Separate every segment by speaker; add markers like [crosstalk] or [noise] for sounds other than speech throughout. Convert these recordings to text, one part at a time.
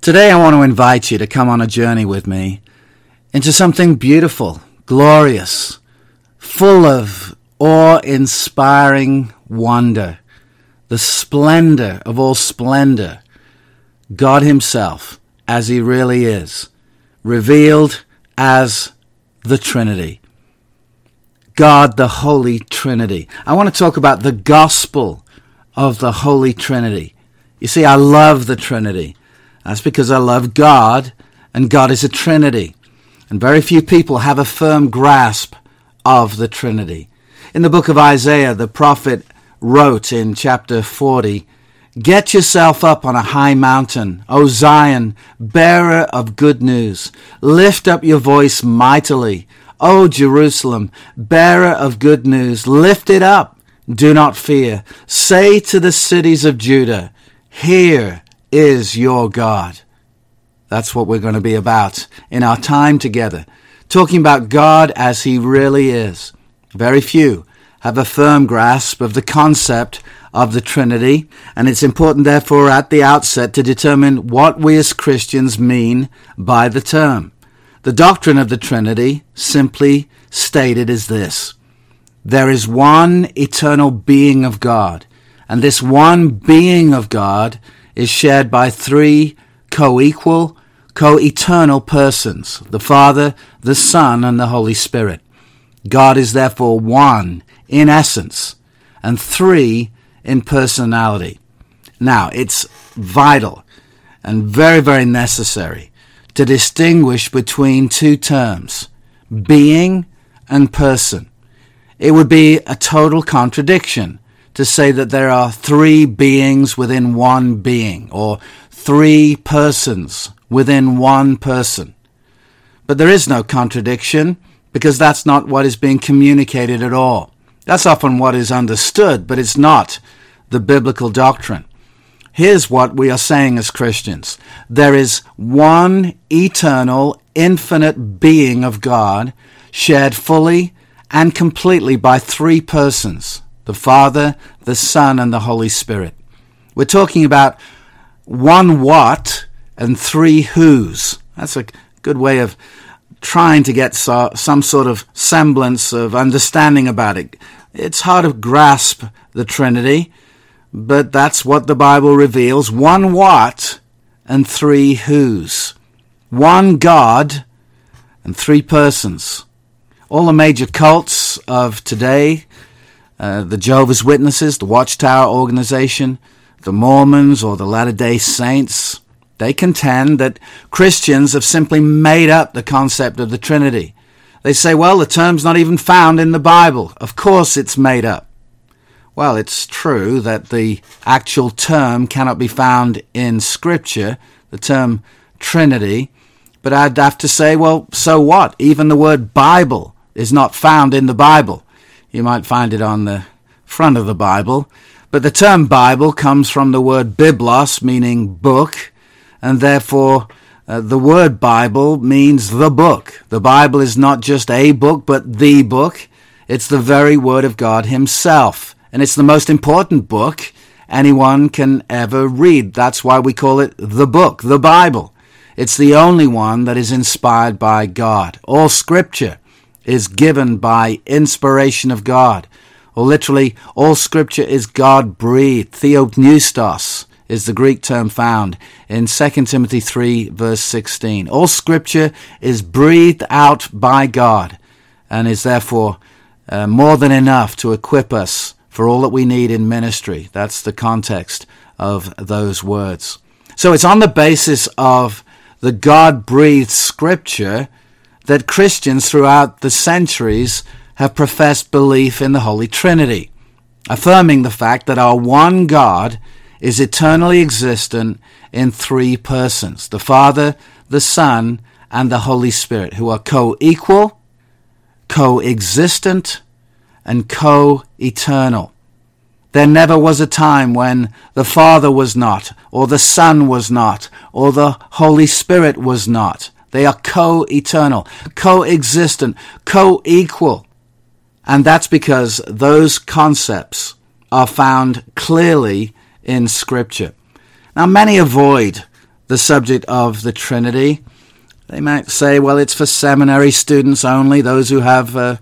Speaker 1: Today I want to invite you to come on a journey with me into something beautiful, glorious, full of awe-inspiring wonder, the splendor of all splendor, God Himself as He really is, revealed as the Trinity. God, the Holy Trinity. I want to talk about the gospel of the Holy Trinity. You see, I love the Trinity. That's because I love God, and God is a Trinity. And very few people have a firm grasp of the Trinity. In the book of Isaiah, the prophet wrote in chapter 40, Get yourself up on a high mountain, O Zion, bearer of good news. Lift up your voice mightily, O Jerusalem, bearer of good news. Lift it up. Do not fear. Say to the cities of Judah, Here is your God. That's what we're going to be about in our time together, talking about God as He really is. Very few have a firm grasp of the concept of the Trinity, and it's important, therefore, at the outset to determine what we as Christians mean by the term. The doctrine of the Trinity, simply stated, is this there is one eternal being of God, and this one being of God is shared by three co-equal, co-eternal persons, the Father, the Son, and the Holy Spirit. God is therefore one in essence and three in personality. Now, it's vital and very, very necessary to distinguish between two terms, being and person. It would be a total contradiction to say that there are three beings within one being or three persons within one person. But there is no contradiction because that's not what is being communicated at all. That's often what is understood, but it's not the biblical doctrine. Here's what we are saying as Christians. There is one eternal, infinite being of God shared fully and completely by three persons the Father, the Son, and the Holy Spirit. We're talking about one what and three whos. That's a good way of trying to get so, some sort of semblance of understanding about it. It's hard to grasp the Trinity, but that's what the Bible reveals. One what and three whos. One God and three persons. All the major cults of today uh, the Jehovah's Witnesses, the Watchtower organization, the Mormons, or the Latter day Saints, they contend that Christians have simply made up the concept of the Trinity. They say, well, the term's not even found in the Bible. Of course it's made up. Well, it's true that the actual term cannot be found in Scripture, the term Trinity, but I'd have to say, well, so what? Even the word Bible is not found in the Bible. You might find it on the front of the Bible. But the term Bible comes from the word biblos, meaning book, and therefore uh, the word Bible means the book. The Bible is not just a book, but the book. It's the very word of God himself. And it's the most important book anyone can ever read. That's why we call it the book, the Bible. It's the only one that is inspired by God. All scripture is given by inspiration of God. Or literally, all scripture is God breathed. Theopneustos is the Greek term found in 2 Timothy 3 verse 16. All scripture is breathed out by God and is therefore uh, more than enough to equip us for all that we need in ministry. That's the context of those words. So it's on the basis of the God breathed scripture that Christians throughout the centuries have professed belief in the Holy Trinity, affirming the fact that our one God is eternally existent in three persons the Father, the Son, and the Holy Spirit, who are co equal, co existent, and co eternal. There never was a time when the Father was not, or the Son was not, or the Holy Spirit was not. They are co-eternal, co-existent, co-equal. And that's because those concepts are found clearly in Scripture. Now, many avoid the subject of the Trinity. They might say, well, it's for seminary students only, those who have uh,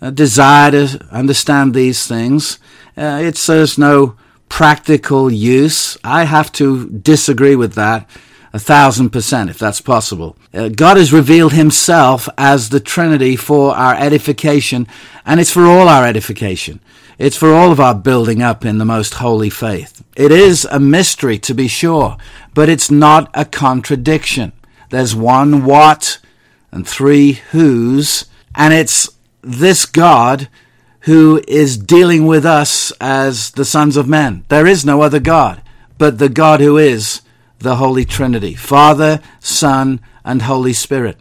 Speaker 1: a desire to understand these things. Uh, it serves no practical use. I have to disagree with that a thousand percent, if that's possible. Uh, God has revealed himself as the Trinity for our edification, and it's for all our edification. It's for all of our building up in the most holy faith. It is a mystery, to be sure, but it's not a contradiction. There's one what and three who's, and it's this God who is dealing with us as the sons of men. There is no other God but the God who is the Holy Trinity Father, Son, and Holy Spirit.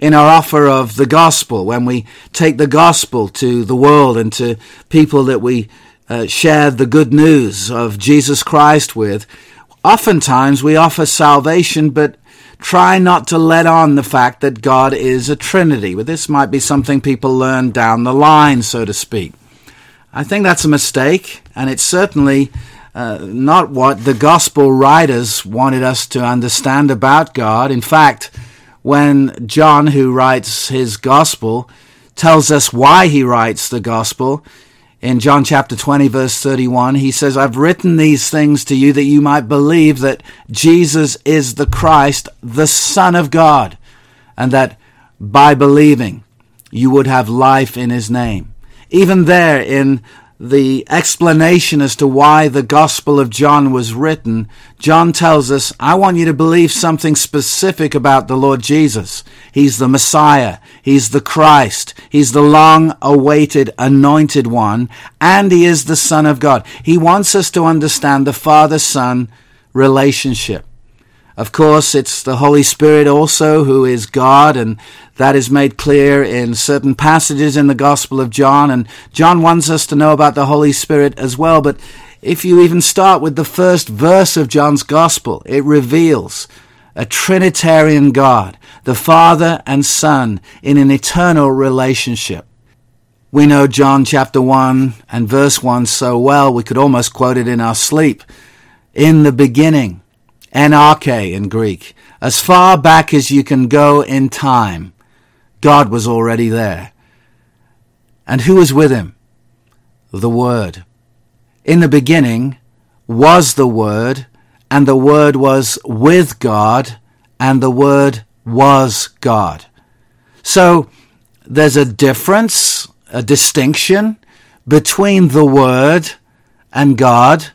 Speaker 1: In our offer of the gospel, when we take the gospel to the world and to people that we uh, share the good news of Jesus Christ with, oftentimes we offer salvation, but try not to let on the fact that God is a Trinity. But this might be something people learn down the line, so to speak. I think that's a mistake, and it's certainly uh, not what the gospel writers wanted us to understand about God. In fact, when John, who writes his gospel, tells us why he writes the gospel, in John chapter 20, verse 31, he says, I've written these things to you that you might believe that Jesus is the Christ, the Son of God, and that by believing you would have life in his name. Even there in the explanation as to why the Gospel of John was written, John tells us, I want you to believe something specific about the Lord Jesus. He's the Messiah. He's the Christ. He's the long awaited anointed one. And he is the Son of God. He wants us to understand the Father Son relationship. Of course, it's the Holy Spirit also who is God, and that is made clear in certain passages in the Gospel of John. And John wants us to know about the Holy Spirit as well. But if you even start with the first verse of John's Gospel, it reveals a Trinitarian God, the Father and Son, in an eternal relationship. We know John chapter 1 and verse 1 so well, we could almost quote it in our sleep. In the beginning, En arche in Greek. As far back as you can go in time, God was already there. And who was with him? The Word. In the beginning was the Word, and the Word was with God, and the Word was God. So there's a difference, a distinction between the Word and God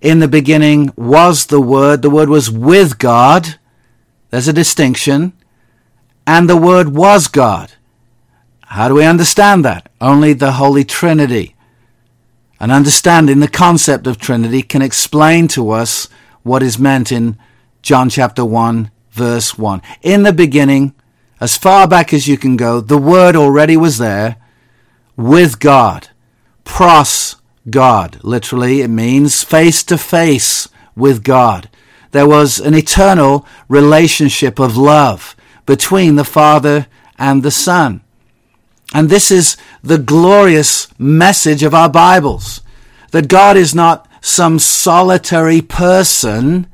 Speaker 1: in the beginning was the Word. The Word was with God. There's a distinction. And the Word was God. How do we understand that? Only the Holy Trinity. And understanding the concept of Trinity can explain to us what is meant in John chapter 1, verse 1. In the beginning, as far back as you can go, the Word already was there with God. Pros God. Literally, it means face to face with God. There was an eternal relationship of love between the Father and the Son. And this is the glorious message of our Bibles that God is not some solitary person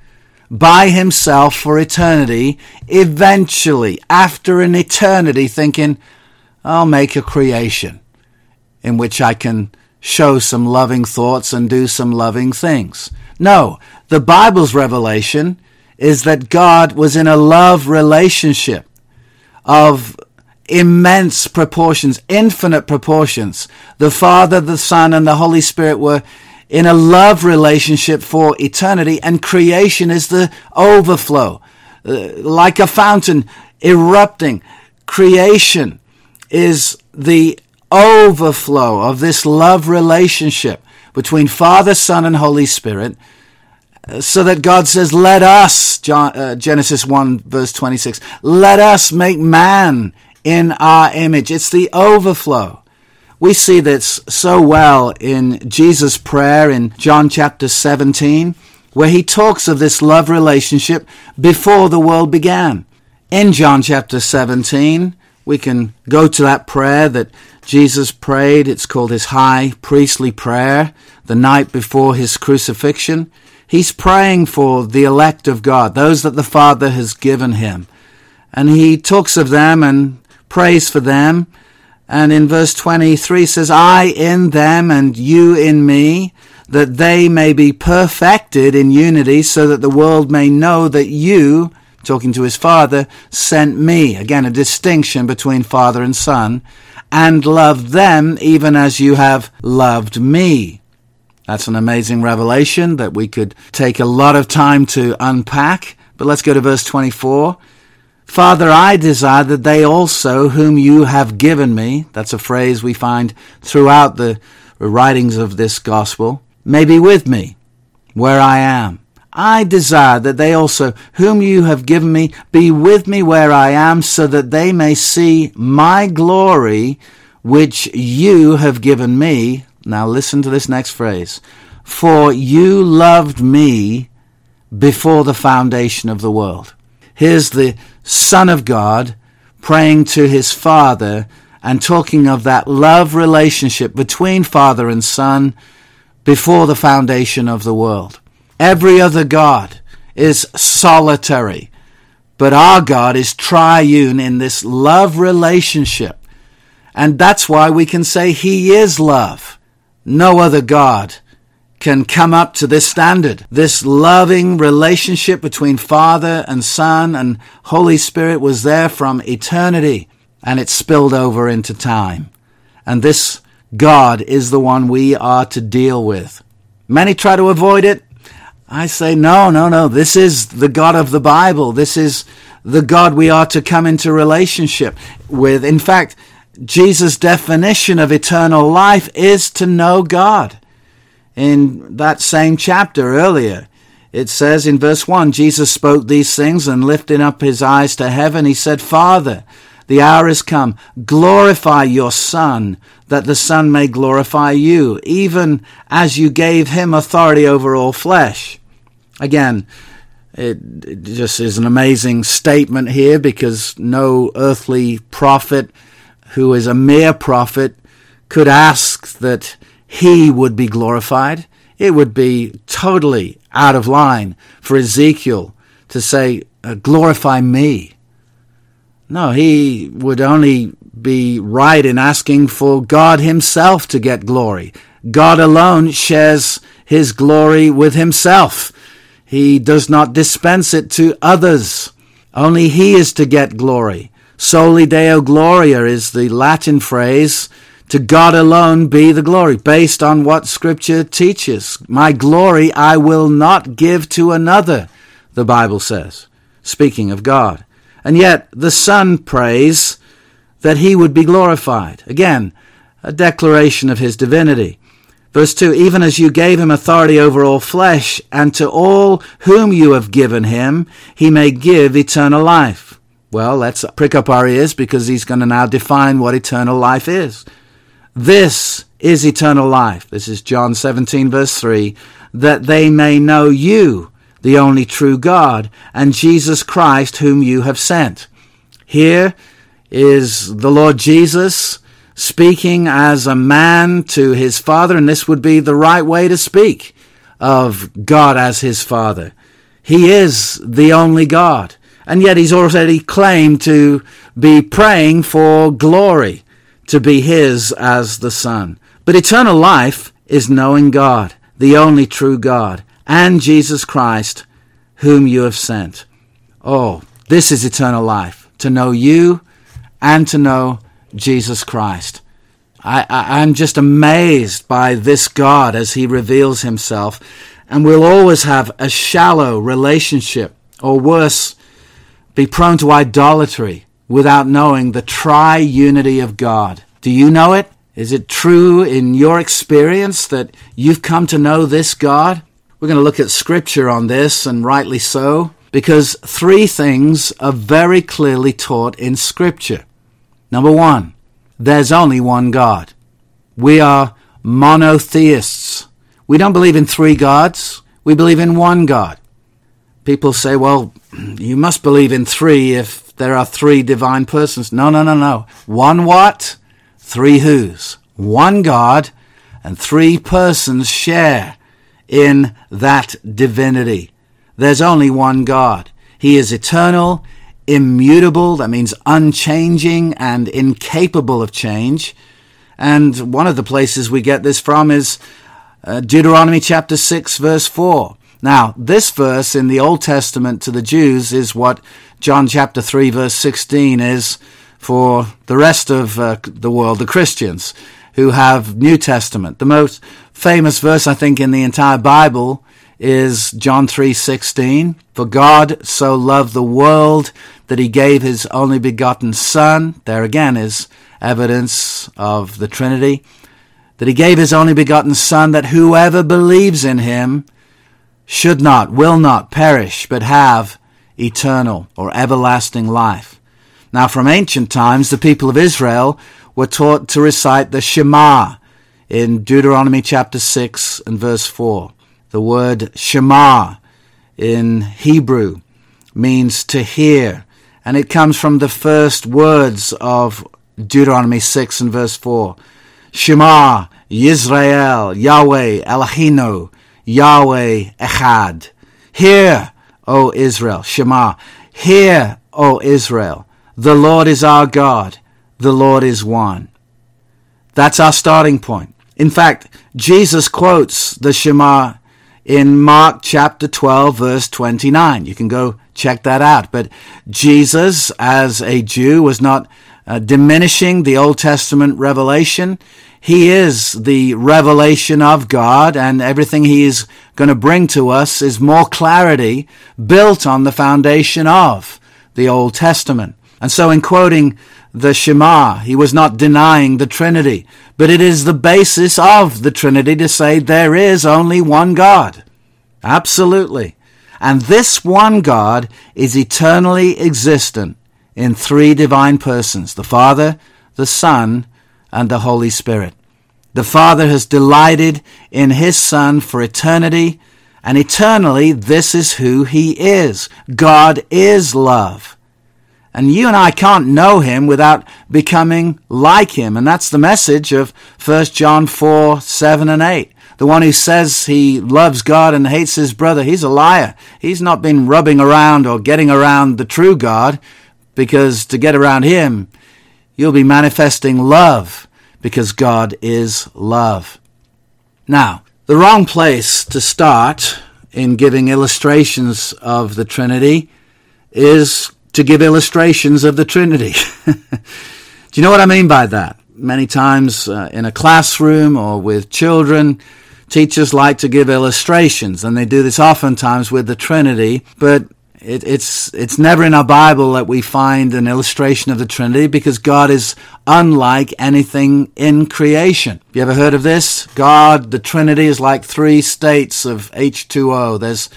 Speaker 1: by himself for eternity, eventually, after an eternity, thinking, I'll make a creation in which I can show some loving thoughts and do some loving things. No, the Bible's revelation is that God was in a love relationship of immense proportions, infinite proportions. The Father, the Son, and the Holy Spirit were in a love relationship for eternity, and creation is the overflow. Uh, like a fountain erupting, creation is the overflow of this love relationship between Father, Son, and Holy Spirit, so that God says, Let us, uh, Genesis 1, verse 26, let us make man in our image. It's the overflow. We see this so well in Jesus' prayer in John chapter 17, where he talks of this love relationship before the world began. In John chapter 17, we can go to that prayer that Jesus prayed. It's called his high priestly prayer the night before his crucifixion. He's praying for the elect of God, those that the Father has given him. And he talks of them and prays for them. And in verse 23 says, I in them and you in me, that they may be perfected in unity so that the world may know that you, talking to his father, sent me. Again, a distinction between father and son, and loved them even as you have loved me. That's an amazing revelation that we could take a lot of time to unpack. But let's go to verse 24. Father, I desire that they also, whom you have given me, that's a phrase we find throughout the writings of this gospel, may be with me where I am. I desire that they also, whom you have given me, be with me where I am, so that they may see my glory, which you have given me. Now listen to this next phrase. For you loved me before the foundation of the world. Here's the Son of God praying to his Father and talking of that love relationship between Father and Son before the foundation of the world. Every other God is solitary, but our God is triune in this love relationship. And that's why we can say He is love. No other God can come up to this standard. This loving relationship between Father and Son and Holy Spirit was there from eternity and it spilled over into time. And this God is the one we are to deal with. Many try to avoid it. I say, no, no, no. This is the God of the Bible. This is the God we are to come into relationship with. In fact, Jesus' definition of eternal life is to know God. In that same chapter earlier, it says in verse 1 Jesus spoke these things and lifting up his eyes to heaven, he said, Father, the hour is come. Glorify your Son, that the Son may glorify you, even as you gave him authority over all flesh. Again, it, it just is an amazing statement here because no earthly prophet who is a mere prophet could ask that he would be glorified. It would be totally out of line for Ezekiel to say, uh, glorify me. No, he would only be right in asking for God himself to get glory. God alone shares his glory with himself. He does not dispense it to others. Only he is to get glory. Soli Deo Gloria is the Latin phrase. To God alone be the glory, based on what Scripture teaches. My glory I will not give to another, the Bible says, speaking of God. And yet the Son prays that he would be glorified. Again, a declaration of his divinity. Verse 2 Even as you gave him authority over all flesh, and to all whom you have given him, he may give eternal life. Well, let's prick up our ears because he's going to now define what eternal life is. This is eternal life. This is John 17, verse 3 that they may know you, the only true God, and Jesus Christ, whom you have sent. Here is the Lord Jesus speaking as a man to his Father, and this would be the right way to speak of God as his Father. He is the only God, and yet he's already claimed to be praying for glory, to be his as the Son. But eternal life is knowing God, the only true God, and Jesus Christ, whom you have sent. Oh, this is eternal life, to know you and to know Jesus Christ. I, am just amazed by this God as he reveals himself, and we'll always have a shallow relationship, or worse, be prone to idolatry without knowing the triunity of God. Do you know it? Is it true in your experience that you've come to know this God? We're going to look at scripture on this, and rightly so, because three things are very clearly taught in scripture. Number one, there's only one God. We are monotheists. We don't believe in three gods. We believe in one God. People say, well, you must believe in three if there are three divine persons. No, no, no, no. One what? Three who's. One God and three persons share in that divinity. There's only one God. He is eternal, immutable, that means unchanging and incapable of change. And one of the places we get this from is uh, Deuteronomy chapter 6 verse 4. Now, this verse in the Old Testament to the Jews is what John chapter 3 verse 16 is for the rest of uh, the world, the Christians who have New Testament. The most famous verse I think in the entire Bible is John 3:16 for God so loved the world that he gave his only begotten son. There again is evidence of the trinity. That he gave his only begotten son that whoever believes in him should not will not perish but have eternal or everlasting life now from ancient times the people of Israel were taught to recite the Shema in Deuteronomy chapter 6 and verse 4 the word Shema in Hebrew means to hear, and it comes from the first words of Deuteronomy 6 and verse 4. Shema, Yisrael, Yahweh, Eloheinu, Yahweh, Echad. Hear, O Israel, Shema. Hear, O Israel. The Lord is our God. The Lord is one. That's our starting point. In fact, Jesus quotes the Shema in Mark chapter 12, verse 29. You can go check that out. But Jesus, as a Jew, was not uh, diminishing the Old Testament revelation. He is the revelation of God, and everything He is going to bring to us is more clarity built on the foundation of the Old Testament. And so, in quoting the Shema, he was not denying the Trinity, but it is the basis of the Trinity to say there is only one God. Absolutely. And this one God is eternally existent in three divine persons the Father, the Son, and the Holy Spirit. The Father has delighted in His Son for eternity, and eternally this is who He is. God is love. And you and I can't know him without becoming like him. And that's the message of 1 John 4, 7 and 8. The one who says he loves God and hates his brother, he's a liar. He's not been rubbing around or getting around the true God because to get around him, you'll be manifesting love because God is love. Now, the wrong place to start in giving illustrations of the Trinity is to give illustrations of the Trinity. [laughs] Do you know what I mean by that? Many times uh, in a classroom or with children, teachers like to give illustrations, and they do this oftentimes with the Trinity, but it, it's, it's never in our Bible that we find an illustration of the Trinity because God is unlike anything in creation. You ever heard of this? God, the Trinity, is like three states of H2O. There's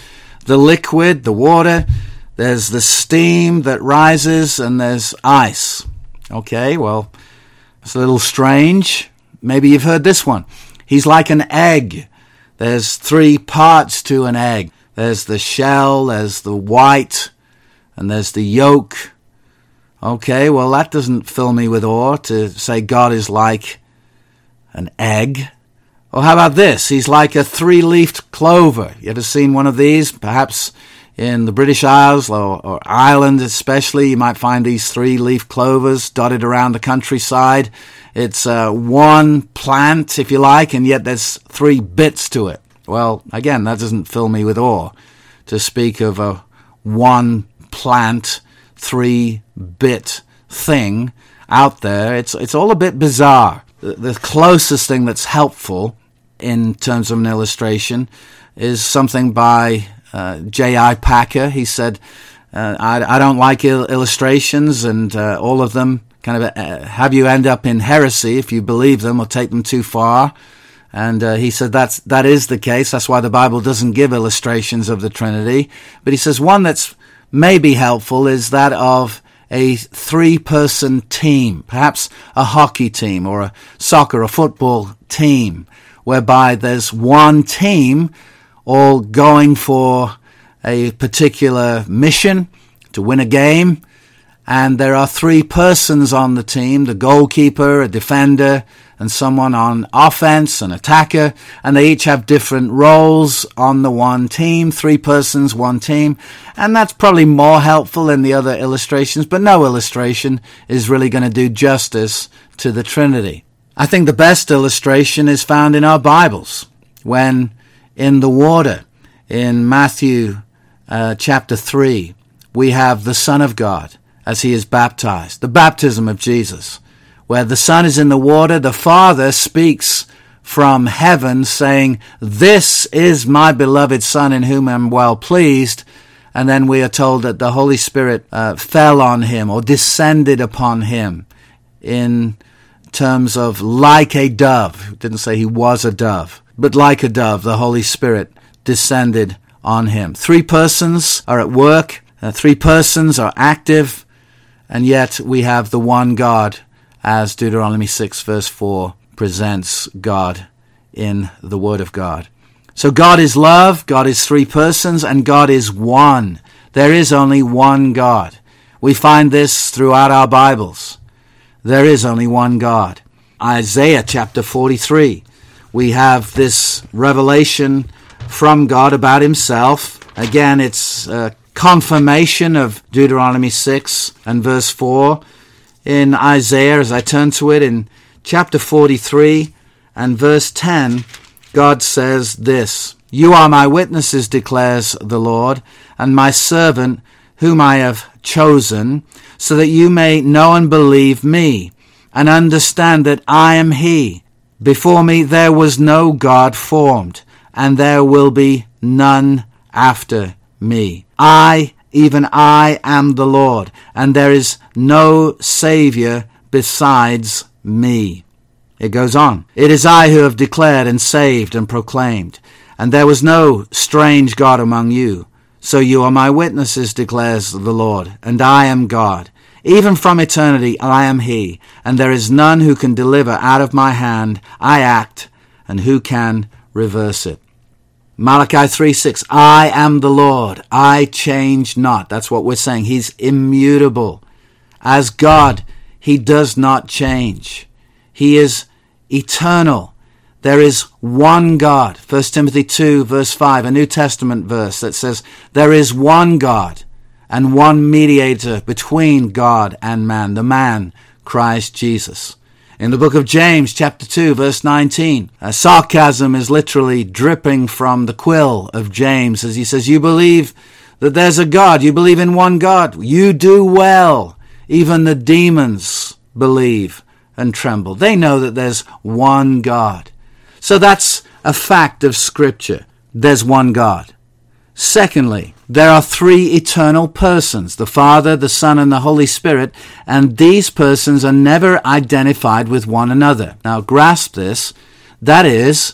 Speaker 1: the liquid, the water, there's the steam that rises and there's ice. Okay, well, it's a little strange. Maybe you've heard this one. He's like an egg. There's three parts to an egg. There's the shell, there's the white, and there's the yolk. Okay, well, that doesn't fill me with awe to say God is like an egg. Or how about this? He's like a three leafed clover. You ever seen one of these? Perhaps in the British Isles or, or Ireland especially, you might find these three-leaf clovers dotted around the countryside. It's uh, one plant, if you like, and yet there's three bits to it. Well, again, that doesn't fill me with awe to speak of a one plant, three bit thing out there. It's, it's all a bit bizarre. The, closest thing that's helpful in terms of an illustration is something by uh, J.I. Packer. He said, uh, I, I, don't like il- illustrations, and uh, all of them kind of uh, have you end up in heresy if you believe them or take them too far. And uh, he said that's that is the case. That's why the Bible doesn't give illustrations of the Trinity. But he says one that's maybe helpful is that of a three-person team, perhaps a hockey team or a soccer or football team, whereby there's one team all going for a particular mission to win a game. And there are three persons on the team the goalkeeper, a defender, and someone on offense, an attacker, and they each have different roles on the one team, three persons, one team, and that's probably more helpful than the other illustrations, but no illustration is really going to do justice to the Trinity. I think the best illustration is found in our Bibles, when in the water, in Matthew uh, chapter 3, we have the Son of God as he is baptized, the baptism of Jesus where the Son is in the water, the Father speaks from heaven saying, This is my beloved Son in whom I'm well pleased. And then we are told that the Holy Spirit uh, fell on him or descended upon him in terms of like a dove. It didn't say he was a dove, but like a dove, the Holy Spirit descended on him. Three persons are at work, uh, three persons are active, and yet we have the one God as Deuteronomy 6 verse 4 presents God in the Word of God. So God is love, God is three persons, and God is one. There is only one God. We find this throughout our Bibles. There is only one God. Isaiah chapter 43. We have this revelation from God about himself. Again, it's a confirmation of Deuteronomy 6 and verse 4 in Isaiah, as I turn to it in chapter 43 and verse 10, God says this You are my witnesses, declares the Lord, and my servant, whom I have chosen, so that you may know and believe me, and understand that I am He. Before me there was no God formed, and there will be none after me. I even I am the Lord, and there is no Saviour besides me. It goes on. It is I who have declared and saved and proclaimed, and there was no strange God among you. So you are my witnesses, declares the Lord, and I am God. Even from eternity I am He, and there is none who can deliver out of my hand. I act, and who can reverse it? Malachi 3 6, I am the Lord, I change not. That's what we're saying. He's immutable. As God, He does not change. He is eternal. There is one God. 1 Timothy 2 verse 5, a New Testament verse that says, There is one God and one mediator between God and man, the man, Christ Jesus. In the book of James, chapter 2, verse 19, uh, sarcasm is literally dripping from the quill of James as he says, You believe that there's a God, you believe in one God, you do well. Even the demons believe and tremble. They know that there's one God. So that's a fact of Scripture. There's one God. Secondly, there are three eternal persons, the Father, the Son, and the Holy Spirit, and these persons are never identified with one another. Now grasp this. That is,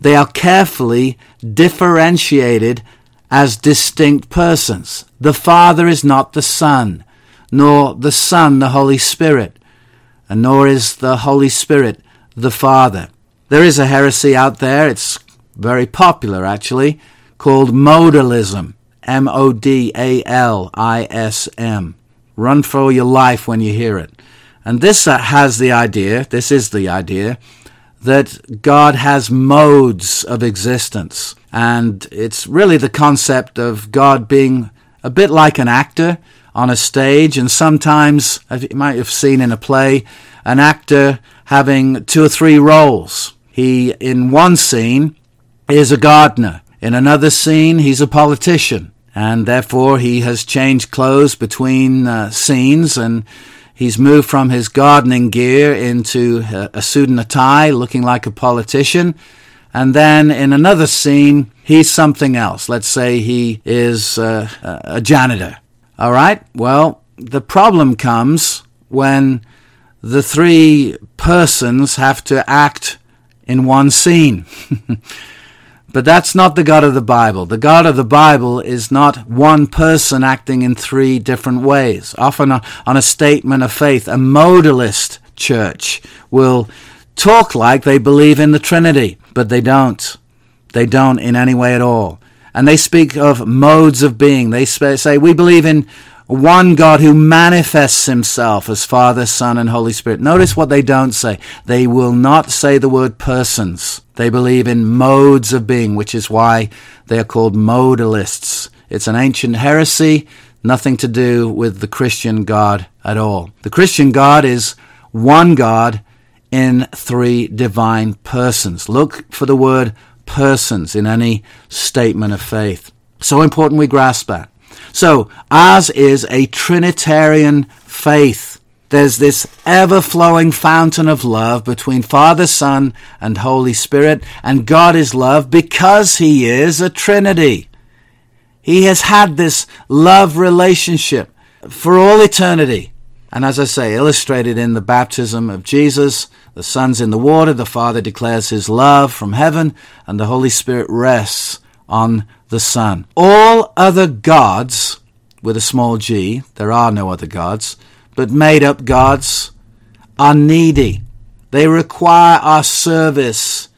Speaker 1: they are carefully differentiated as distinct persons. The Father is not the Son, nor the Son the Holy Spirit, and nor is the Holy Spirit the Father. There is a heresy out there, it's very popular actually, called modalism. M O D A L I S M. Run for your life when you hear it. And this uh, has the idea, this is the idea, that God has modes of existence. And it's really the concept of God being a bit like an actor on a stage, and sometimes, as you might have seen in a play, an actor having two or three roles. He, in one scene, is a gardener. In another scene, he's a politician, and therefore he has changed clothes between uh, scenes, and he's moved from his gardening gear into a, a suit and a tie, looking like a politician. And then in another scene, he's something else. Let's say he is uh, a janitor. All right? Well, the problem comes when the three persons have to act in one scene. [laughs] But that's not the God of the Bible. The God of the Bible is not one person acting in three different ways. Often on a statement of faith, a modalist church will talk like they believe in the Trinity, but they don't. They don't in any way at all. And they speak of modes of being. They say, we believe in One God who manifests himself as Father, Son, and Holy Spirit. Notice what they don't say. They will not say the word persons. They believe in modes of being, which is why they are called modalists. It's an ancient heresy, nothing to do with the Christian God at all. The Christian God is one God in three divine persons. Look for the word persons in any statement of faith. So important we grasp that. So, ours is a Trinitarian faith. There's this ever flowing fountain of love between Father, Son, and Holy Spirit, and God is love because He is a Trinity. He has had this love relationship for all eternity. And as I say, illustrated in the baptism of Jesus, the Son's in the water, the Father declares His love from heaven, and the Holy Spirit rests on the Son. All other gods, with a small g, there are no other gods, but made up gods, are needy. They require our service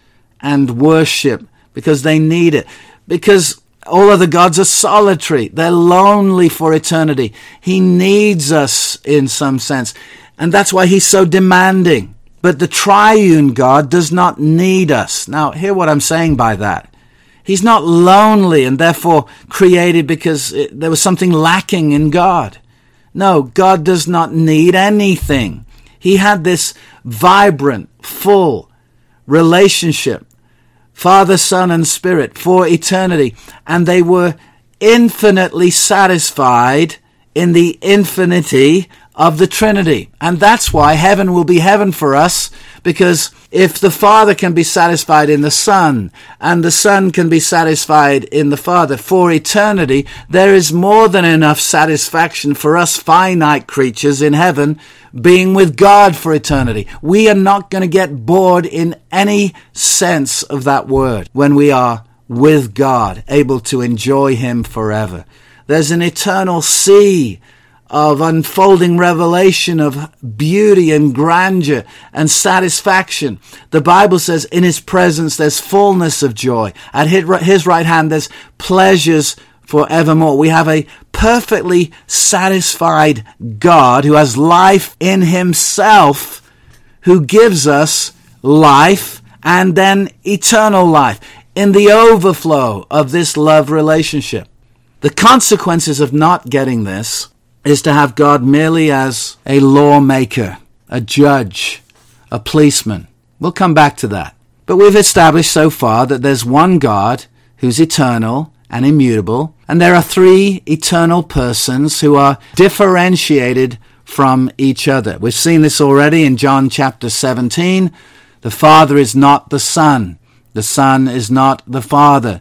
Speaker 1: and worship because they need it. Because all other gods are solitary. They're lonely for eternity. He needs us in some sense. And that's why he's so demanding. But the triune God does not need us. Now, hear what I'm saying by that. He's not lonely and therefore created because it, there was something lacking in God. No, God does not need anything. He had this vibrant, full relationship, Father, Son, and Spirit for eternity, and they were infinitely satisfied in the infinity of the Trinity. And that's why heaven will be heaven for us, because if the Father can be satisfied in the Son, and the Son can be satisfied in the Father for eternity, there is more than enough satisfaction for us finite creatures in heaven being with God for eternity. We are not going to get bored in any sense of that word when we are with God, able to enjoy Him forever. There's an eternal sea of unfolding revelation of beauty and grandeur and satisfaction. The Bible says in his presence there's fullness of joy. At his right hand there's pleasures forevermore. We have a perfectly satisfied God who has life in himself, who gives us life and then eternal life in the overflow of this love relationship. The consequences of not getting this is to have God merely as a lawmaker, a judge, a policeman. We'll come back to that. But we've established so far that there's one God who's eternal and immutable, and there are three eternal persons who are differentiated from each other. We've seen this already in John chapter 17. The Father is not the Son. The Son is not the Father.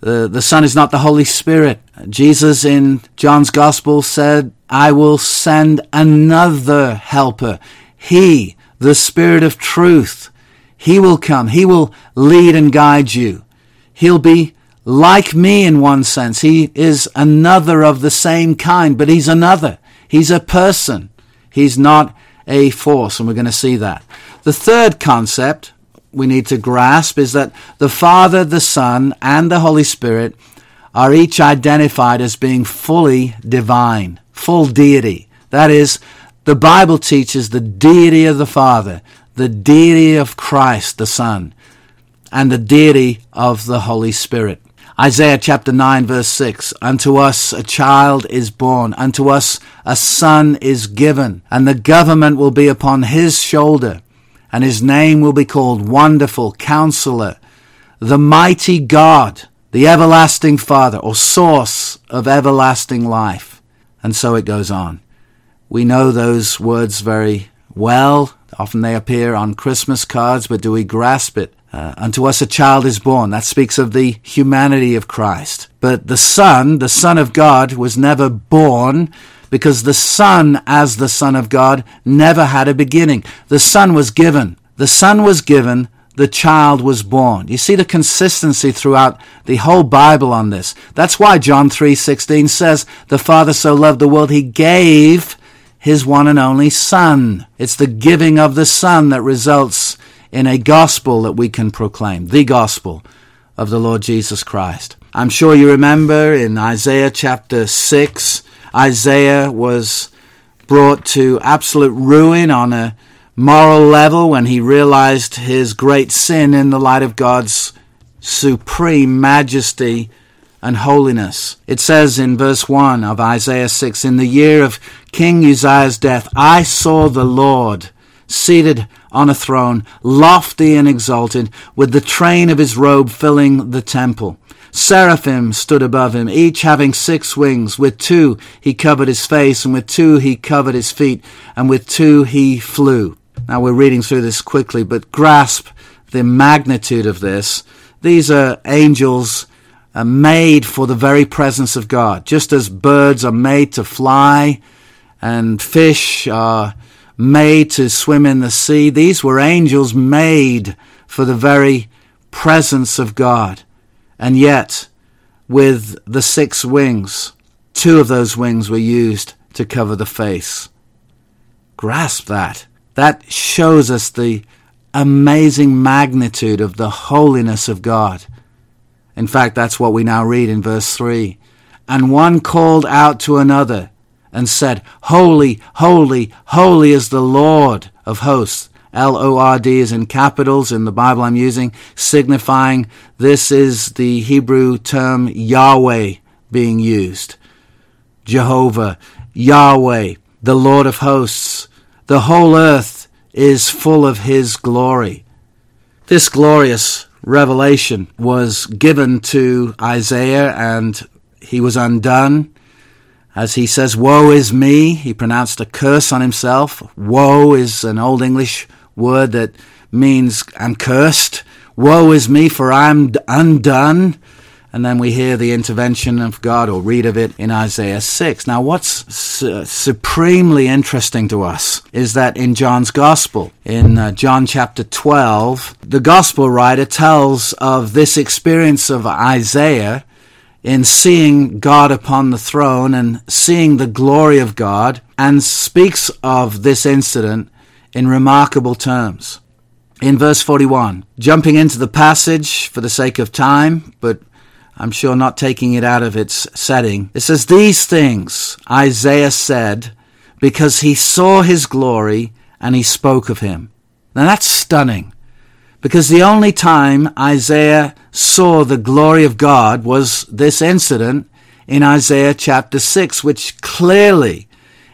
Speaker 1: The, the Son is not the Holy Spirit. Jesus in John's Gospel said, I will send another helper. He, the Spirit of truth. He will come. He will lead and guide you. He'll be like me in one sense. He is another of the same kind, but he's another. He's a person. He's not a force, and we're going to see that. The third concept we need to grasp is that the Father, the Son, and the Holy Spirit are each identified as being fully divine, full deity. That is, the Bible teaches the deity of the Father, the deity of Christ, the Son, and the deity of the Holy Spirit. Isaiah chapter 9 verse 6, Unto us a child is born, unto us a son is given, and the government will be upon his shoulder and his name will be called Wonderful Counselor, the Mighty God, the Everlasting Father, or Source of Everlasting Life. And so it goes on. We know those words very well. Often they appear on Christmas cards, but do we grasp it? Uh, unto us a child is born. That speaks of the humanity of Christ. But the Son, the Son of God, was never born because the Son, as the Son of God, never had a beginning. The Son was given. The Son was given. The child was born. You see the consistency throughout the whole Bible on this. That's why John 3:16 says, "The Father so loved the world he gave his one and only Son." It's the giving of the Son that results in a gospel that we can proclaim, the gospel of the Lord Jesus Christ. I'm sure you remember in Isaiah chapter 6, Isaiah was brought to absolute ruin on a moral level when he realized his great sin in the light of God's supreme majesty and holiness. It says in verse 1 of Isaiah 6 In the year of King Uzziah's death, I saw the Lord seated on a throne, lofty and exalted, with the train of his robe filling the temple. Seraphim stood above him, each having six wings. With two he covered his face, and with two he covered his feet, and with two he flew. Now we're reading through this quickly, but grasp the magnitude of this. These are angels uh, made for the very presence of God, just as birds are made to fly and fish are made to swim in the sea. These were angels made for the very presence of God. And yet, with the six wings, two of those wings were used to cover the face. Grasp that. That shows us the amazing magnitude of the holiness of God. In fact, that's what we now read in verse 3. And one called out to another and said, Holy, holy, holy is the Lord of hosts. L O R D is in capitals in the Bible I'm using, signifying this is the Hebrew term Yahweh being used. Jehovah, Yahweh, the Lord of hosts. The whole earth is full of his glory. This glorious revelation was given to Isaiah and he was undone. As he says, Woe is me, he pronounced a curse on himself. Woe is an Old English word that means I'm cursed. Woe is me, for I'm undone. And then we hear the intervention of God or read of it in Isaiah 6. Now, what's su- supremely interesting to us is that in John's Gospel, in uh, John chapter 12, the Gospel writer tells of this experience of Isaiah in seeing God upon the throne and seeing the glory of God and speaks of this incident in remarkable terms. In verse 41, jumping into the passage for the sake of time, but I'm sure not taking it out of its setting, it says, These things Isaiah said because he saw his glory and he spoke of him. Now that's stunning because the only time Isaiah saw the glory of God was this incident in Isaiah chapter 6, which clearly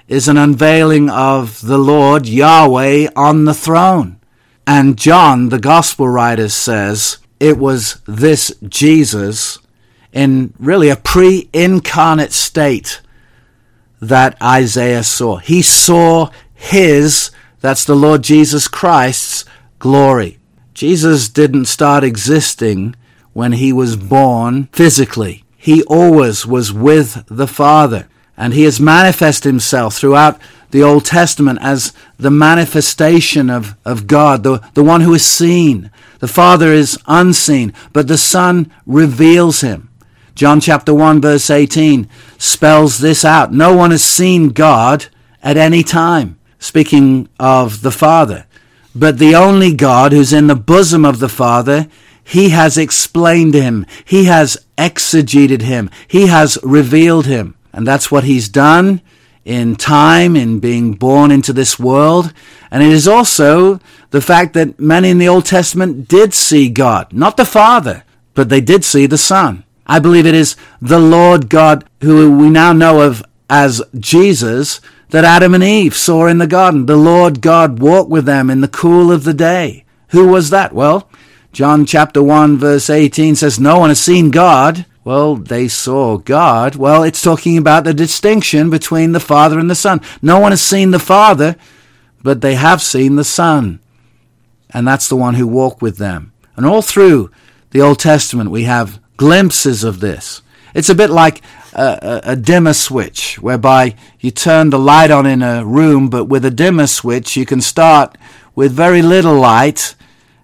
Speaker 1: is an unveiling of the Lord Yahweh on the throne. And John, the gospel writer, says it was this Jesus in really a pre incarnate state that Isaiah saw. He saw his, that's the Lord Jesus Christ's, glory. Jesus didn't start existing when he was born physically. He always was with the Father. And he has manifested himself throughout the Old Testament as the manifestation of, of God, the, the one who is seen. The Father is unseen, but the Son reveals him. John chapter 1 verse 18 spells this out. No one has seen God at any time. Speaking of the Father. But the only God who's in the bosom of the Father, he has explained him. He has exegeted him. He has revealed him. And that's what he's done in time, in being born into this world. And it is also the fact that many in the Old Testament did see God, not the Father, but they did see the Son. I believe it is the Lord God who we now know of as Jesus that Adam and Eve saw in the garden. The Lord God walked with them in the cool of the day. Who was that? Well, John chapter 1 verse 18 says, No one has seen God. Well, they saw God. Well, it's talking about the distinction between the Father and the Son. No one has seen the Father, but they have seen the Son. And that's the one who walked with them. And all through the Old Testament, we have glimpses of this. It's a bit like a, a, a, dimmer switch, whereby you turn the light on in a room, but with a dimmer switch, you can start with very little light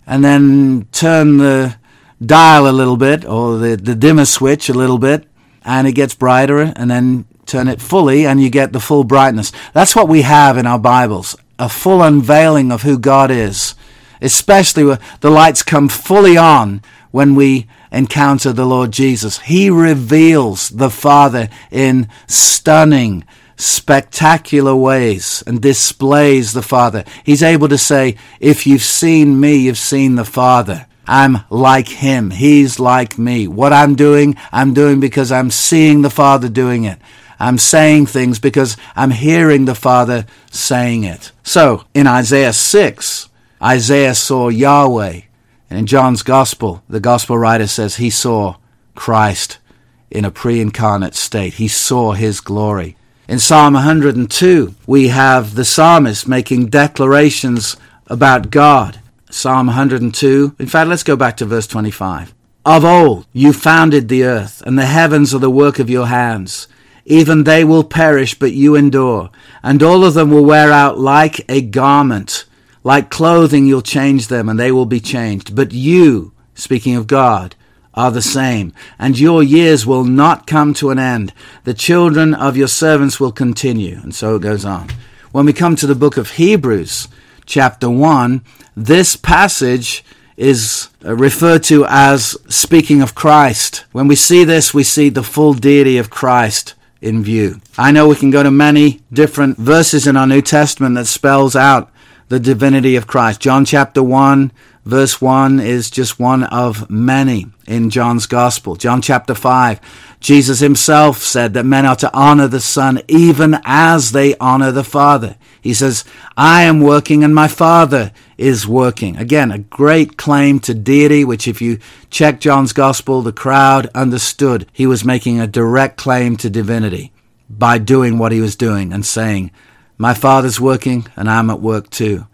Speaker 1: and then turn the dial a little bit or the, the dimmer switch a little bit and it gets brighter and then turn it fully and you get the full brightness. That's what we have in our Bibles, a full unveiling of who God is, especially when the lights come fully on when we encounter the Lord Jesus. He reveals the Father in stunning, spectacular ways and displays the Father. He's able to say, if you've seen me, you've seen the Father. I'm like him. He's like me. What I'm doing, I'm doing because I'm seeing the Father doing it. I'm saying things because I'm hearing the Father saying it. So, in Isaiah 6, Isaiah saw Yahweh. And in John's Gospel, the Gospel writer says he saw Christ in a pre-incarnate state. He saw his glory. In Psalm 102, we have the psalmist making declarations about God. Psalm 102. In fact, let's go back to verse 25. Of old you founded the earth, and the heavens are the work of your hands. Even they will perish, but you endure, and all of them will wear out like a garment. Like clothing, you'll change them, and they will be changed. But you, speaking of God, are the same, and your years will not come to an end. The children of your servants will continue. And so it goes on. When we come to the book of Hebrews, chapter 1, this passage is referred to as speaking of Christ. When we see this, we see the full deity of Christ in view. I know we can go to many different verses in our New Testament that spells out the divinity of Christ. John chapter 1 verse 1 is just one of many in John's gospel. John chapter 5, Jesus himself said that men are to honor the Son even as they honor the Father. He says, I am working and my Father is working. Again, a great claim to deity, which if you check John's gospel, the crowd understood he was making a direct claim to divinity by doing what he was doing and saying, my Father's working and I'm at work too.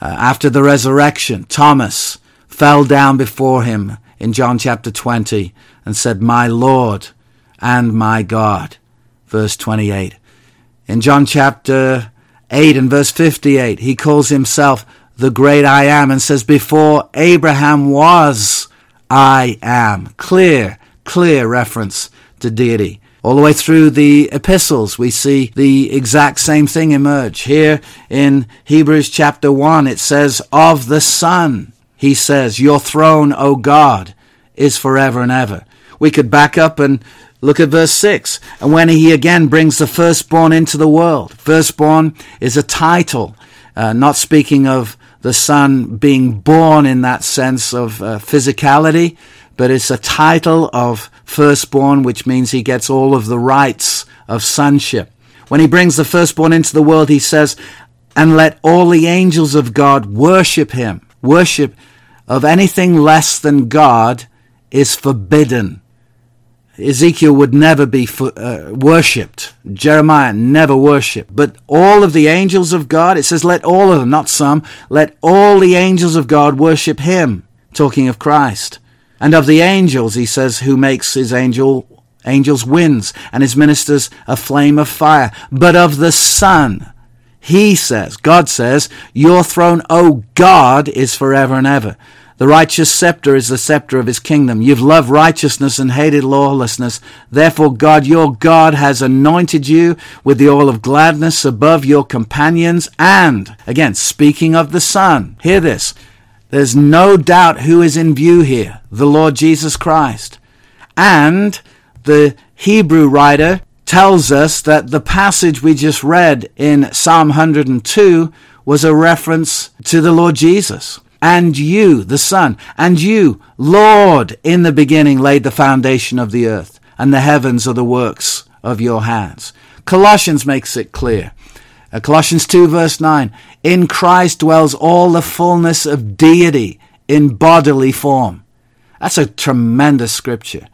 Speaker 1: Uh, after the resurrection, Thomas fell down before him in John chapter 20 and said, My Lord and my God. Verse 28. In John chapter 8 and verse 58, he calls himself the great I am and says, Before Abraham was, I am. Clear, clear reference to deity. All the way through the epistles, we see the exact same thing emerge. Here in Hebrews chapter 1, it says, Of the Son, he says, Your throne, O God, is forever and ever. We could back up and look at verse 6. And when he again brings the firstborn into the world, firstborn is a title, uh, not speaking of the son being born in that sense of uh, physicality, but it's a title of firstborn, which means he gets all of the rights of sonship. When he brings the firstborn into the world, he says, and let all the angels of God worship him. Worship of anything less than God is forbidden. Ezekiel would never be uh, worshipped. Jeremiah never worshipped. But all of the angels of God, it says, let all of them, not some, let all the angels of God worship him. Talking of Christ. And of the angels, he says, who makes his angel angels winds and his ministers a flame of fire. But of the Son, he says, God says, your throne, O God, is forever and ever. The righteous scepter is the scepter of his kingdom. You've loved righteousness and hated lawlessness. Therefore, God, your God, has anointed you with the oil of gladness above your companions. And, again, speaking of the Son, hear this. There's no doubt who is in view here the Lord Jesus Christ. And the Hebrew writer tells us that the passage we just read in Psalm 102 was a reference to the Lord Jesus. And you, the Son, and you, Lord, in the beginning laid the foundation of the earth, and the heavens are the works of your hands. Colossians makes it clear Colossians 2 verse 9. In Christ dwells all the fullness of deity in bodily form. That's a tremendous scripture.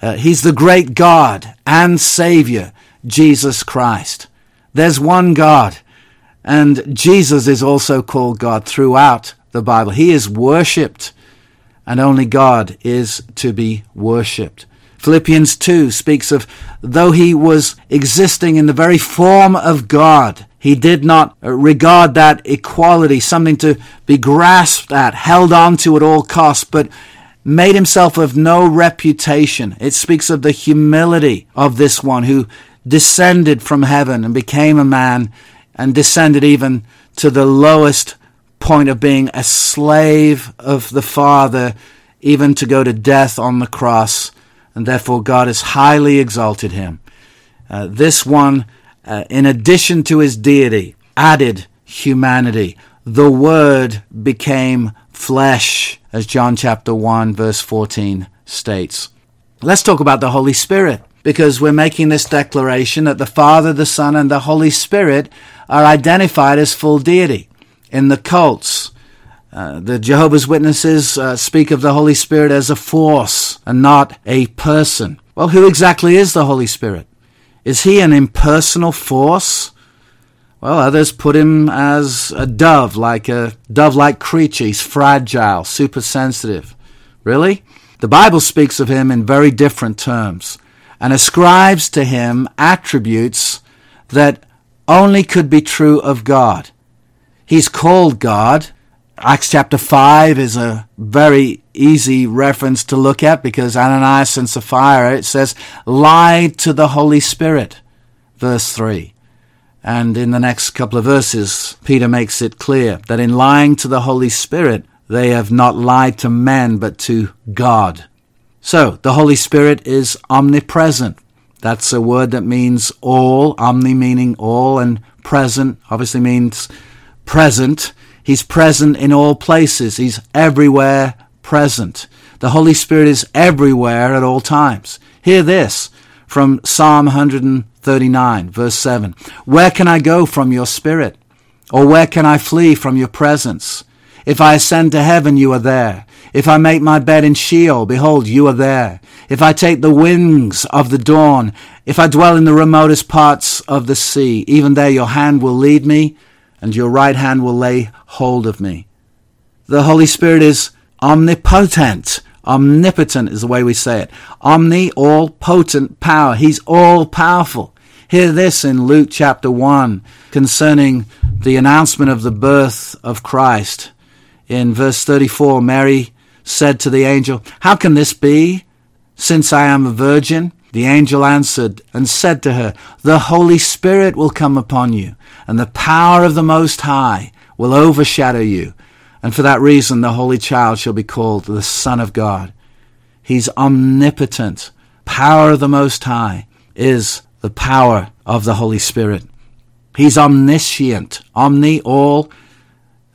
Speaker 1: Uh, he's the great God and Savior, Jesus Christ. There's one God, and Jesus is also called God throughout the Bible. He is worshipped, and only God is to be worshipped. Philippians 2 speaks of though he was existing in the very form of God, he did not uh, regard that equality something to be grasped at, held on to at all costs, but made himself of no reputation. It speaks of the humility of this one who descended from heaven and became a man and descended even to the lowest point of being a slave of the Father, even to go to death on the cross and therefore God has highly exalted him. Uh, this one uh, in addition to his deity, added humanity. The Word became flesh, as John chapter 1, verse 14 states. Let's talk about the Holy Spirit, because we're making this declaration that the Father, the Son, and the Holy Spirit are identified as full deity. In the cults, uh, the Jehovah's Witnesses uh, speak of the Holy Spirit as a force and not a person. Well, who exactly is the Holy Spirit? Is he an impersonal force? Well, others put him as a dove, like a dove like creature. He's fragile, super sensitive. Really? The Bible speaks of him in very different terms and ascribes to him attributes that only could be true of God. He's called God, Acts chapter 5 is a very easy reference to look at because Ananias and Sapphira, it says, lied to the Holy Spirit. Verse 3. And in the next couple of verses, Peter makes it clear that in lying to the Holy Spirit, they have not lied to men, but to God. So, the Holy Spirit is omnipresent. That's a word that means all, omni meaning all, and present obviously means present. He's present in all places. He's everywhere present. The Holy Spirit is everywhere at all times. Hear this from Psalm 139, verse 7. Where can I go from your spirit? Or where can I flee from your presence? If I ascend to heaven, you are there. If I make my bed in Sheol, behold, you are there. If I take the wings of the dawn, if I dwell in the remotest parts of the sea, even there your hand will lead me and your right hand will lay hold of me. The Holy Spirit is omnipotent. Omnipotent is the way we say it. Omni, all potent power. He's all powerful. Hear this in Luke chapter 1 concerning the announcement of the birth of Christ. In verse 34, Mary said to the angel, How can this be, since I am a virgin? The angel answered and said to her, The Holy Spirit will come upon you, and the power of the Most High will overshadow you. And for that reason, the Holy Child shall be called the Son of God. He's omnipotent. Power of the Most High is the power of the Holy Spirit. He's omniscient. Omni, all.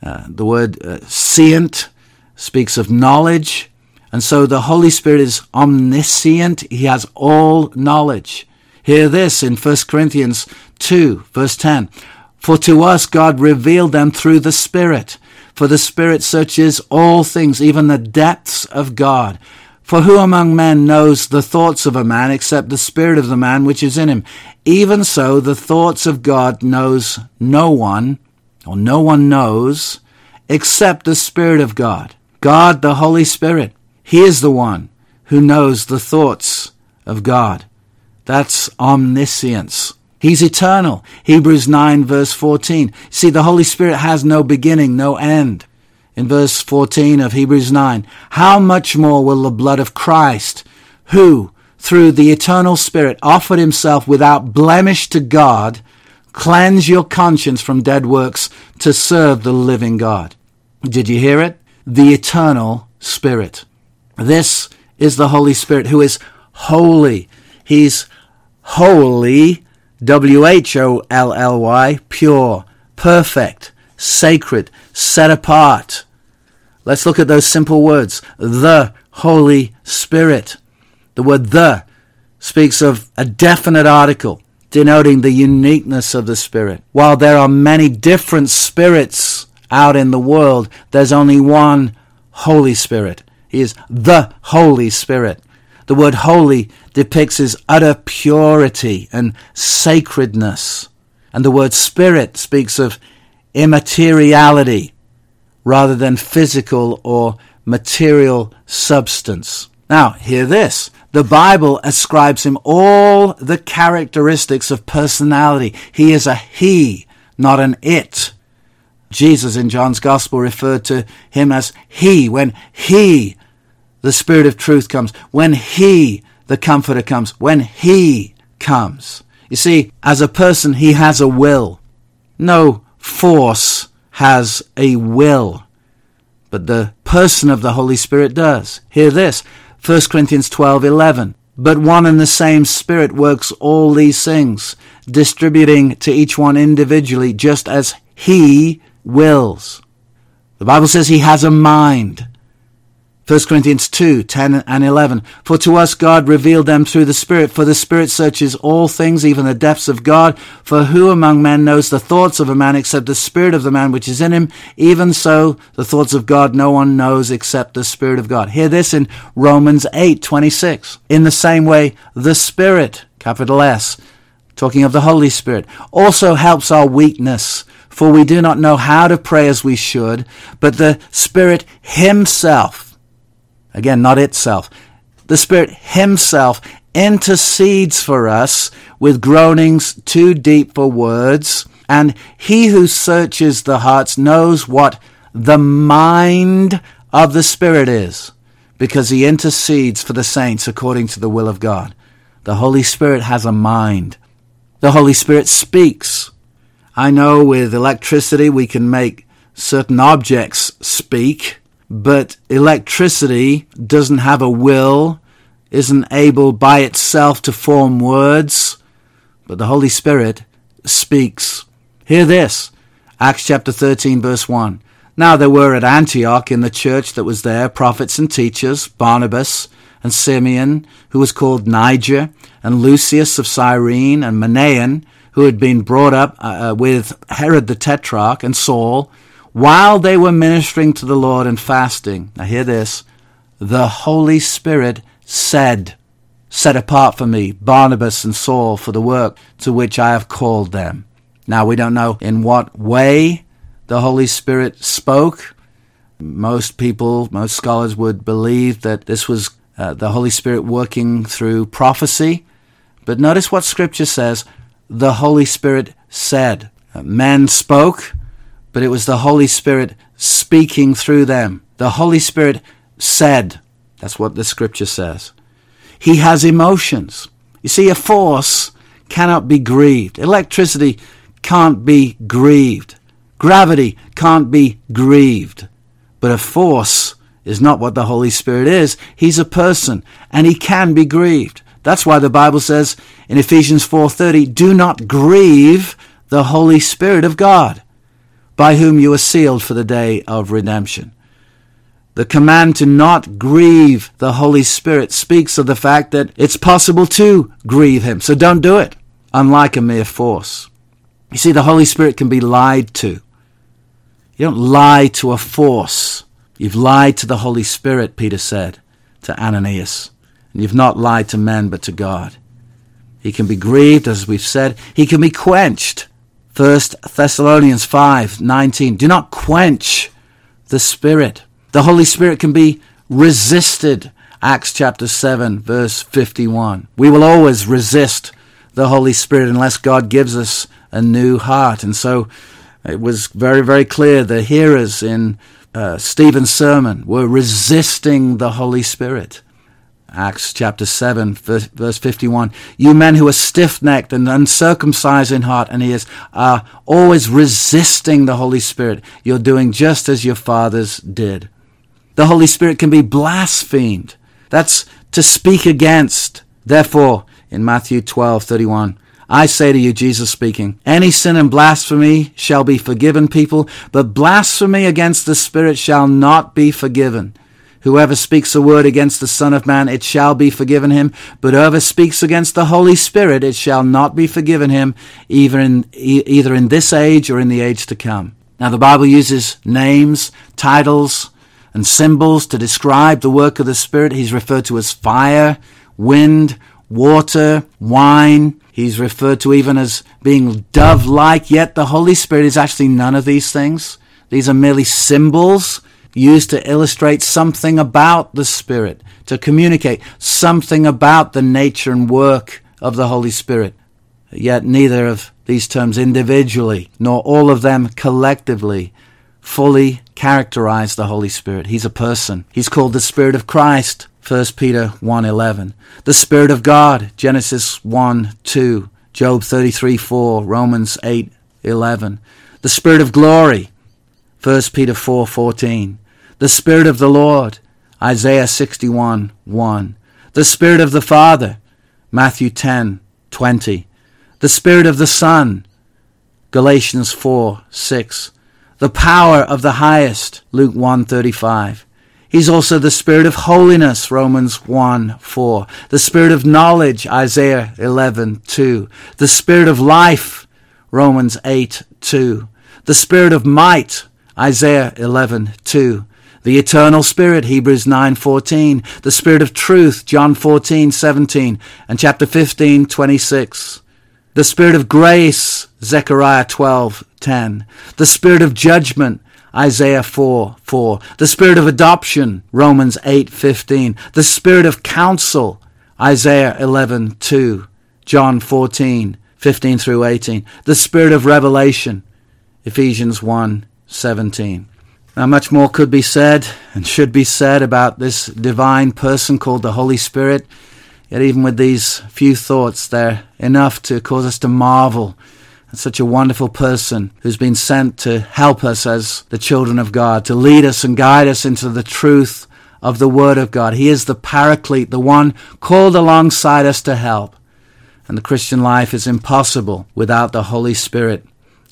Speaker 1: Uh, the word uh, speaks of knowledge. And so the Holy Spirit is omniscient. He has all knowledge. Hear this in 1 Corinthians 2, verse 10. For to us God revealed them through the Spirit. For the Spirit searches all things, even the depths of God. For who among men knows the thoughts of a man except the Spirit of the man which is in him? Even so, the thoughts of God knows no one, or no one knows, except the Spirit of God. God, the Holy Spirit. He is the one who knows the thoughts of God. That's omniscience. He's eternal. Hebrews 9 verse 14. See, the Holy Spirit has no beginning, no end. In verse 14 of Hebrews 9, how much more will the blood of Christ, who through the eternal Spirit offered himself without blemish to God, cleanse your conscience from dead works to serve the living God. Did you hear it? The eternal Spirit. This is the Holy Spirit who is holy. He's holy, W H O L L Y, pure, perfect, sacred, set apart. Let's look at those simple words. The Holy Spirit. The word the speaks of a definite article denoting the uniqueness of the Spirit. While there are many different spirits out in the world, there's only one Holy Spirit. Is the Holy Spirit. The word holy depicts his utter purity and sacredness. And the word spirit speaks of immateriality rather than physical or material substance. Now, hear this. The Bible ascribes him all the characteristics of personality. He is a he, not an it. Jesus in John's Gospel referred to him as He when He, the Spirit of truth, comes, when He, the Comforter, comes, when He comes. You see, as a person, He has a will. No force has a will, but the person of the Holy Spirit does. Hear this 1 Corinthians twelve eleven. But one and the same Spirit works all these things, distributing to each one individually just as he wills. The Bible says he has a mind. 1 Corinthians 2, 10 and 11. For to us God revealed them through the Spirit, for the Spirit searches all things, even the depths of God. For who among men knows the thoughts of a man except the Spirit of the man which is in him? Even so, the thoughts of God no one knows except the Spirit of God. Hear this in Romans 8, 26. In the same way, the Spirit, capital S, talking of the Holy Spirit, also helps our weakness. For we do not know how to pray as we should, but the Spirit Himself Again, not itself. The Spirit Himself intercedes for us with groanings too deep for words, and He who searches the hearts knows what the mind of the Spirit is, because He intercedes for the saints according to the will of God. The Holy Spirit has a mind. The Holy Spirit speaks. I know with electricity we can make certain objects speak, but electricity doesn't have a will, isn't able by itself to form words, but the Holy Spirit speaks. Hear this Acts chapter 13, verse 1. Now there were at Antioch in the church that was there prophets and teachers, Barnabas and Simeon, who was called Niger, and Lucius of Cyrene, and Manaen, who had been brought up uh, with Herod the Tetrarch, and Saul, while they were ministering to the Lord and fasting, now hear this, the Holy Spirit said, Set apart for me Barnabas and Saul for the work to which I have called them. Now we don't know in what way the Holy Spirit spoke. Most people, most scholars would believe that this was uh, the Holy Spirit working through prophecy. But notice what Scripture says the Holy Spirit said. Uh, men spoke, but it was the Holy Spirit speaking through them. The Holy Spirit said. That's what the scripture says. He has emotions. You see, a force cannot be grieved. Electricity can't be grieved. Gravity can't be grieved. But a force is not what the Holy Spirit is. He's a person and he can be grieved. That's why the Bible says in Ephesians 4:30, "Do not grieve the Holy Spirit of God." By whom you are sealed for the day of redemption. The command to not grieve the Holy Spirit speaks of the fact that it's possible to grieve Him, so don't do it, unlike a mere force. You see, the Holy Spirit can be lied to. You don't lie to a force. You've lied to the Holy Spirit, Peter said to Ananias. And you've not lied to men, but to God. He can be grieved, as we've said. He can be quenched. First Thessalonians 5:19 Do not quench the spirit. The Holy Spirit can be resisted. Acts chapter 7 verse 51. We will always resist the Holy Spirit unless God gives us a new heart. And so it was very, very clear the hearers in uh, Stephen's sermon were resisting the Holy Spirit. Acts chapter 7, verse 51. You men who are stiff necked and uncircumcised in heart and ears are always resisting the Holy Spirit. You're doing just as your fathers did. The Holy Spirit can be blasphemed. That's to speak against. Therefore, in Matthew 12, 31, I say to you, Jesus speaking, any sin and blasphemy shall be forgiven people, but blasphemy against the Spirit shall not be forgiven. Whoever speaks a word against the Son of Man, it shall be forgiven him. But whoever speaks against the Holy Spirit, it shall not be forgiven him, either in, either in this age or in the age to come. Now, the Bible uses names, titles, and symbols to describe the work of the Spirit. He's referred to as fire, wind, water, wine. He's referred to even as being dove like, yet the Holy Spirit is actually none of these things. These are merely symbols used to illustrate something about the Spirit, to communicate something about the nature and work of the Holy Spirit. Yet neither of these terms individually, nor all of them collectively, fully characterize the Holy Spirit. He's a person. He's called the Spirit of Christ, 1 Peter 1.11. The Spirit of God, Genesis 1, 2, Job 33, 4, Romans 8, 11. The Spirit of glory, 1 Peter 4, The Spirit of the Lord, Isaiah 61, 1. The Spirit of the Father, Matthew 10, 20. The Spirit of the Son, Galatians 4, 6. The power of the highest, Luke 1:35. He's also the spirit of holiness, Romans 1, 4. The spirit of knowledge, Isaiah 11, 2. The spirit of life, Romans 8, 2. The spirit of might, Isaiah 11, 2. The eternal spirit, Hebrews 9:14, the spirit of truth, John 14:17, and chapter 15, 26. The spirit of grace, Zechariah 12:10. The spirit of judgment, Isaiah 4, 4. The spirit of adoption, Romans 8:15. The spirit of counsel, Isaiah 11, 2. John 14, 15 through 18. The spirit of revelation, Ephesians 1, 17. Now, much more could be said and should be said about this divine person called the Holy Spirit. Yet, even with these few thoughts, they're enough to cause us to marvel at such a wonderful person who's been sent to help us as the children of God, to lead us and guide us into the truth of the Word of God. He is the Paraclete, the one called alongside us to help. And the Christian life is impossible without the Holy Spirit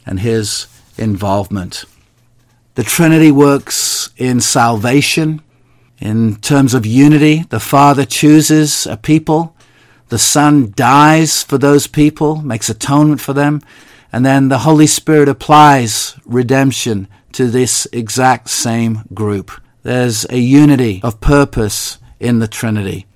Speaker 1: and His involvement. The Trinity works in salvation, in terms of unity. The Father chooses a people, the Son dies for those people, makes atonement for them, and then the Holy Spirit applies redemption to this exact same group. There's a unity of purpose in the Trinity.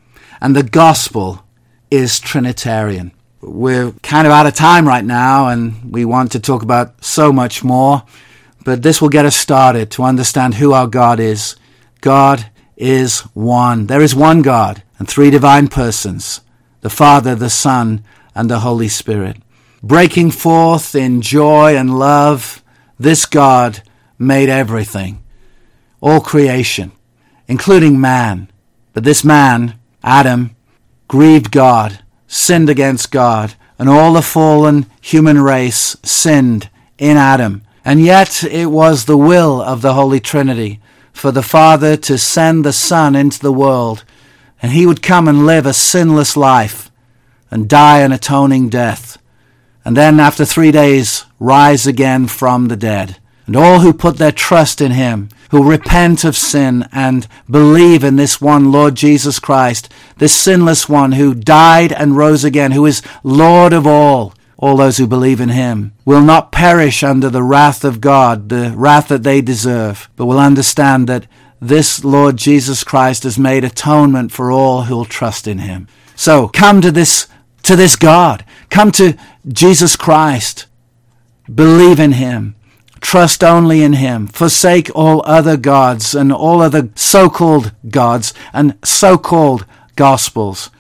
Speaker 1: And the gospel is Trinitarian. We're kind of out of time right now, and we want to talk about so much more. But this will get us started to understand who our God is. God is one. There is one God and three divine persons the Father, the Son, and the Holy Spirit. Breaking forth in joy and love, this God made everything, all creation, including man. But this man, Adam, grieved God, sinned against God, and all the fallen human race sinned in Adam. And yet it was the will of the Holy Trinity for the Father to send the Son into the world, and he would come and live a sinless life and die an atoning death, and then after three days rise again from the dead. And all who put their trust in him, who repent of sin and believe in this one Lord Jesus Christ, this sinless one who died and rose again, who is Lord of all, all those who believe in him will not perish under the wrath of God, the wrath that they deserve, but will understand that this Lord Jesus Christ has made atonement for all who will trust in him. So come to this, to this God. Come to Jesus Christ. Believe in him. Trust only in him. Forsake all other gods and all other so-called gods and so-called gospels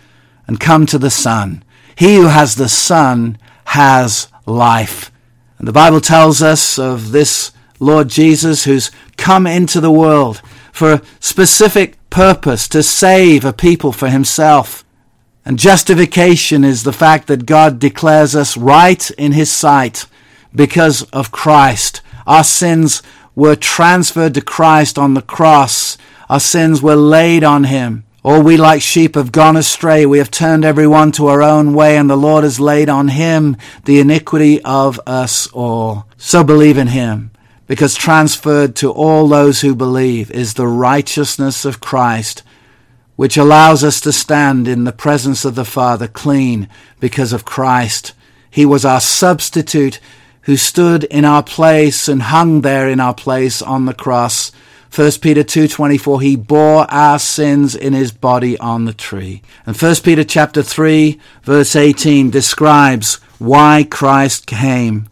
Speaker 1: and come to the Son. He who has the Son has life. And the Bible tells us of this Lord Jesus who's come into the world for a specific purpose to save a people for himself. And justification is the fact that God declares us right in his sight because of Christ. Our sins were transferred to Christ on the cross. Our sins were laid on him. All we like sheep have gone astray. We have turned every one to our own way, and the Lord has laid on him the iniquity of us all. So believe in him, because transferred to all those who believe is the righteousness of Christ, which allows us to stand in the presence of the Father clean because of Christ. He was our substitute who stood in our place and hung there in our place on the cross 1 Peter 2:24 he bore our sins in his body on the tree. And 1 Peter chapter 3 verse 18 describes why Christ came.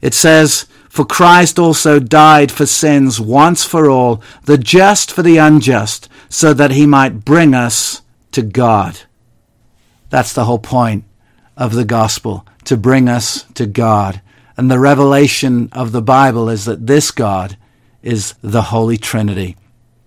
Speaker 1: It says, "For Christ also died for sins once for all, the just for the unjust, so that he might bring us to God." That's the whole point of the gospel, to bring us to God. And the revelation of the Bible is that this God is the Holy Trinity.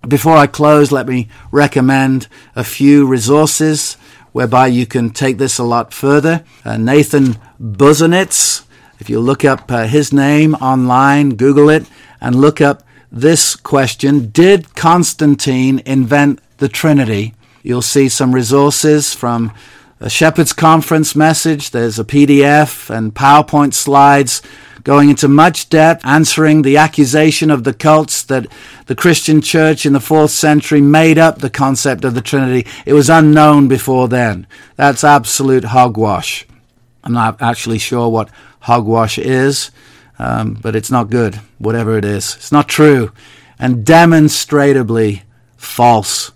Speaker 1: Before I close, let me recommend a few resources whereby you can take this a lot further. Uh, Nathan Busenitz, if you look up uh, his name online, Google it, and look up this question Did Constantine invent the Trinity? You'll see some resources from a Shepherd's Conference message. There's a PDF and PowerPoint slides going into much depth, answering the accusation of the cults that the Christian church in the fourth century made up the concept of the Trinity. It was unknown before then. That's absolute hogwash. I'm not actually sure what hogwash is, um, but it's not good, whatever it is. It's not true and demonstrably false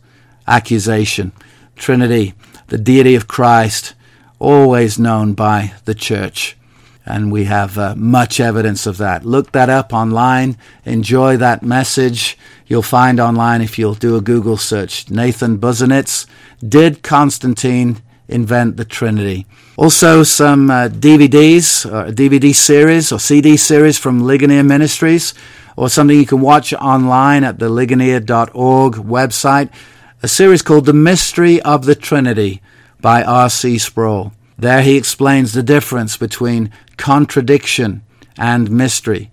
Speaker 1: accusation. Trinity, the deity of Christ, always known by the church. And we have uh, much evidence of that. Look that up online. Enjoy that message. You'll find online if you'll do a Google search. Nathan Busenitz, Did Constantine invent the Trinity? Also, some uh, DVDs, a DVD series or CD series from Ligonier Ministries, or something you can watch online at the ligonier.org website. A series called The Mystery of the Trinity by R.C. Sproul. There he explains the difference between contradiction and mystery.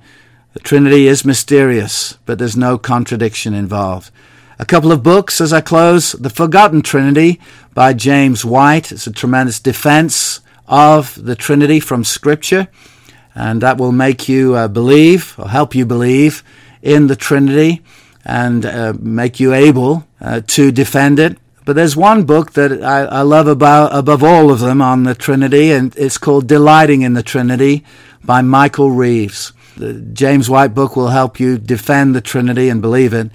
Speaker 1: The Trinity is mysterious, but there's no contradiction involved. A couple of books as I close The Forgotten Trinity by James White. It's a tremendous defense of the Trinity from Scripture, and that will make you uh, believe or help you believe in the Trinity and uh, make you able uh, to defend it. But there's one book that I, I love about, above all of them on the Trinity, and it's called Delighting in the Trinity by Michael Reeves. The James White book will help you defend the Trinity and believe it,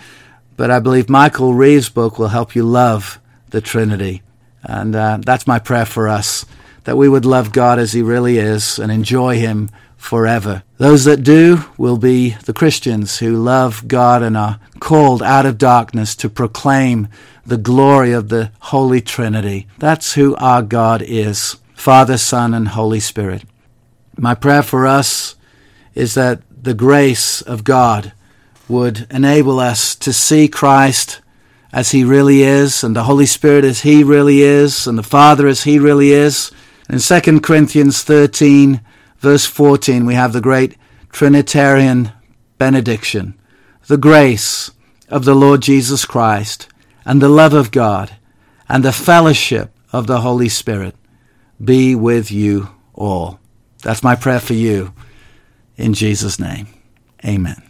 Speaker 1: but I believe Michael Reeves' book will help you love the Trinity. And uh, that's my prayer for us, that we would love God as He really is and enjoy Him forever. Those that do will be the Christians who love God and are called out of darkness to proclaim the glory of the Holy Trinity. That's who our God is Father, Son, and Holy Spirit. My prayer for us is that the grace of God would enable us to see Christ as he really is, and the Holy Spirit as he really is, and the Father as he really is. In 2 Corinthians 13, verse 14, we have the great Trinitarian benediction. The grace of the Lord Jesus Christ and the love of God and the fellowship of the Holy Spirit be with you all. That's my prayer for you. In Jesus' name, amen.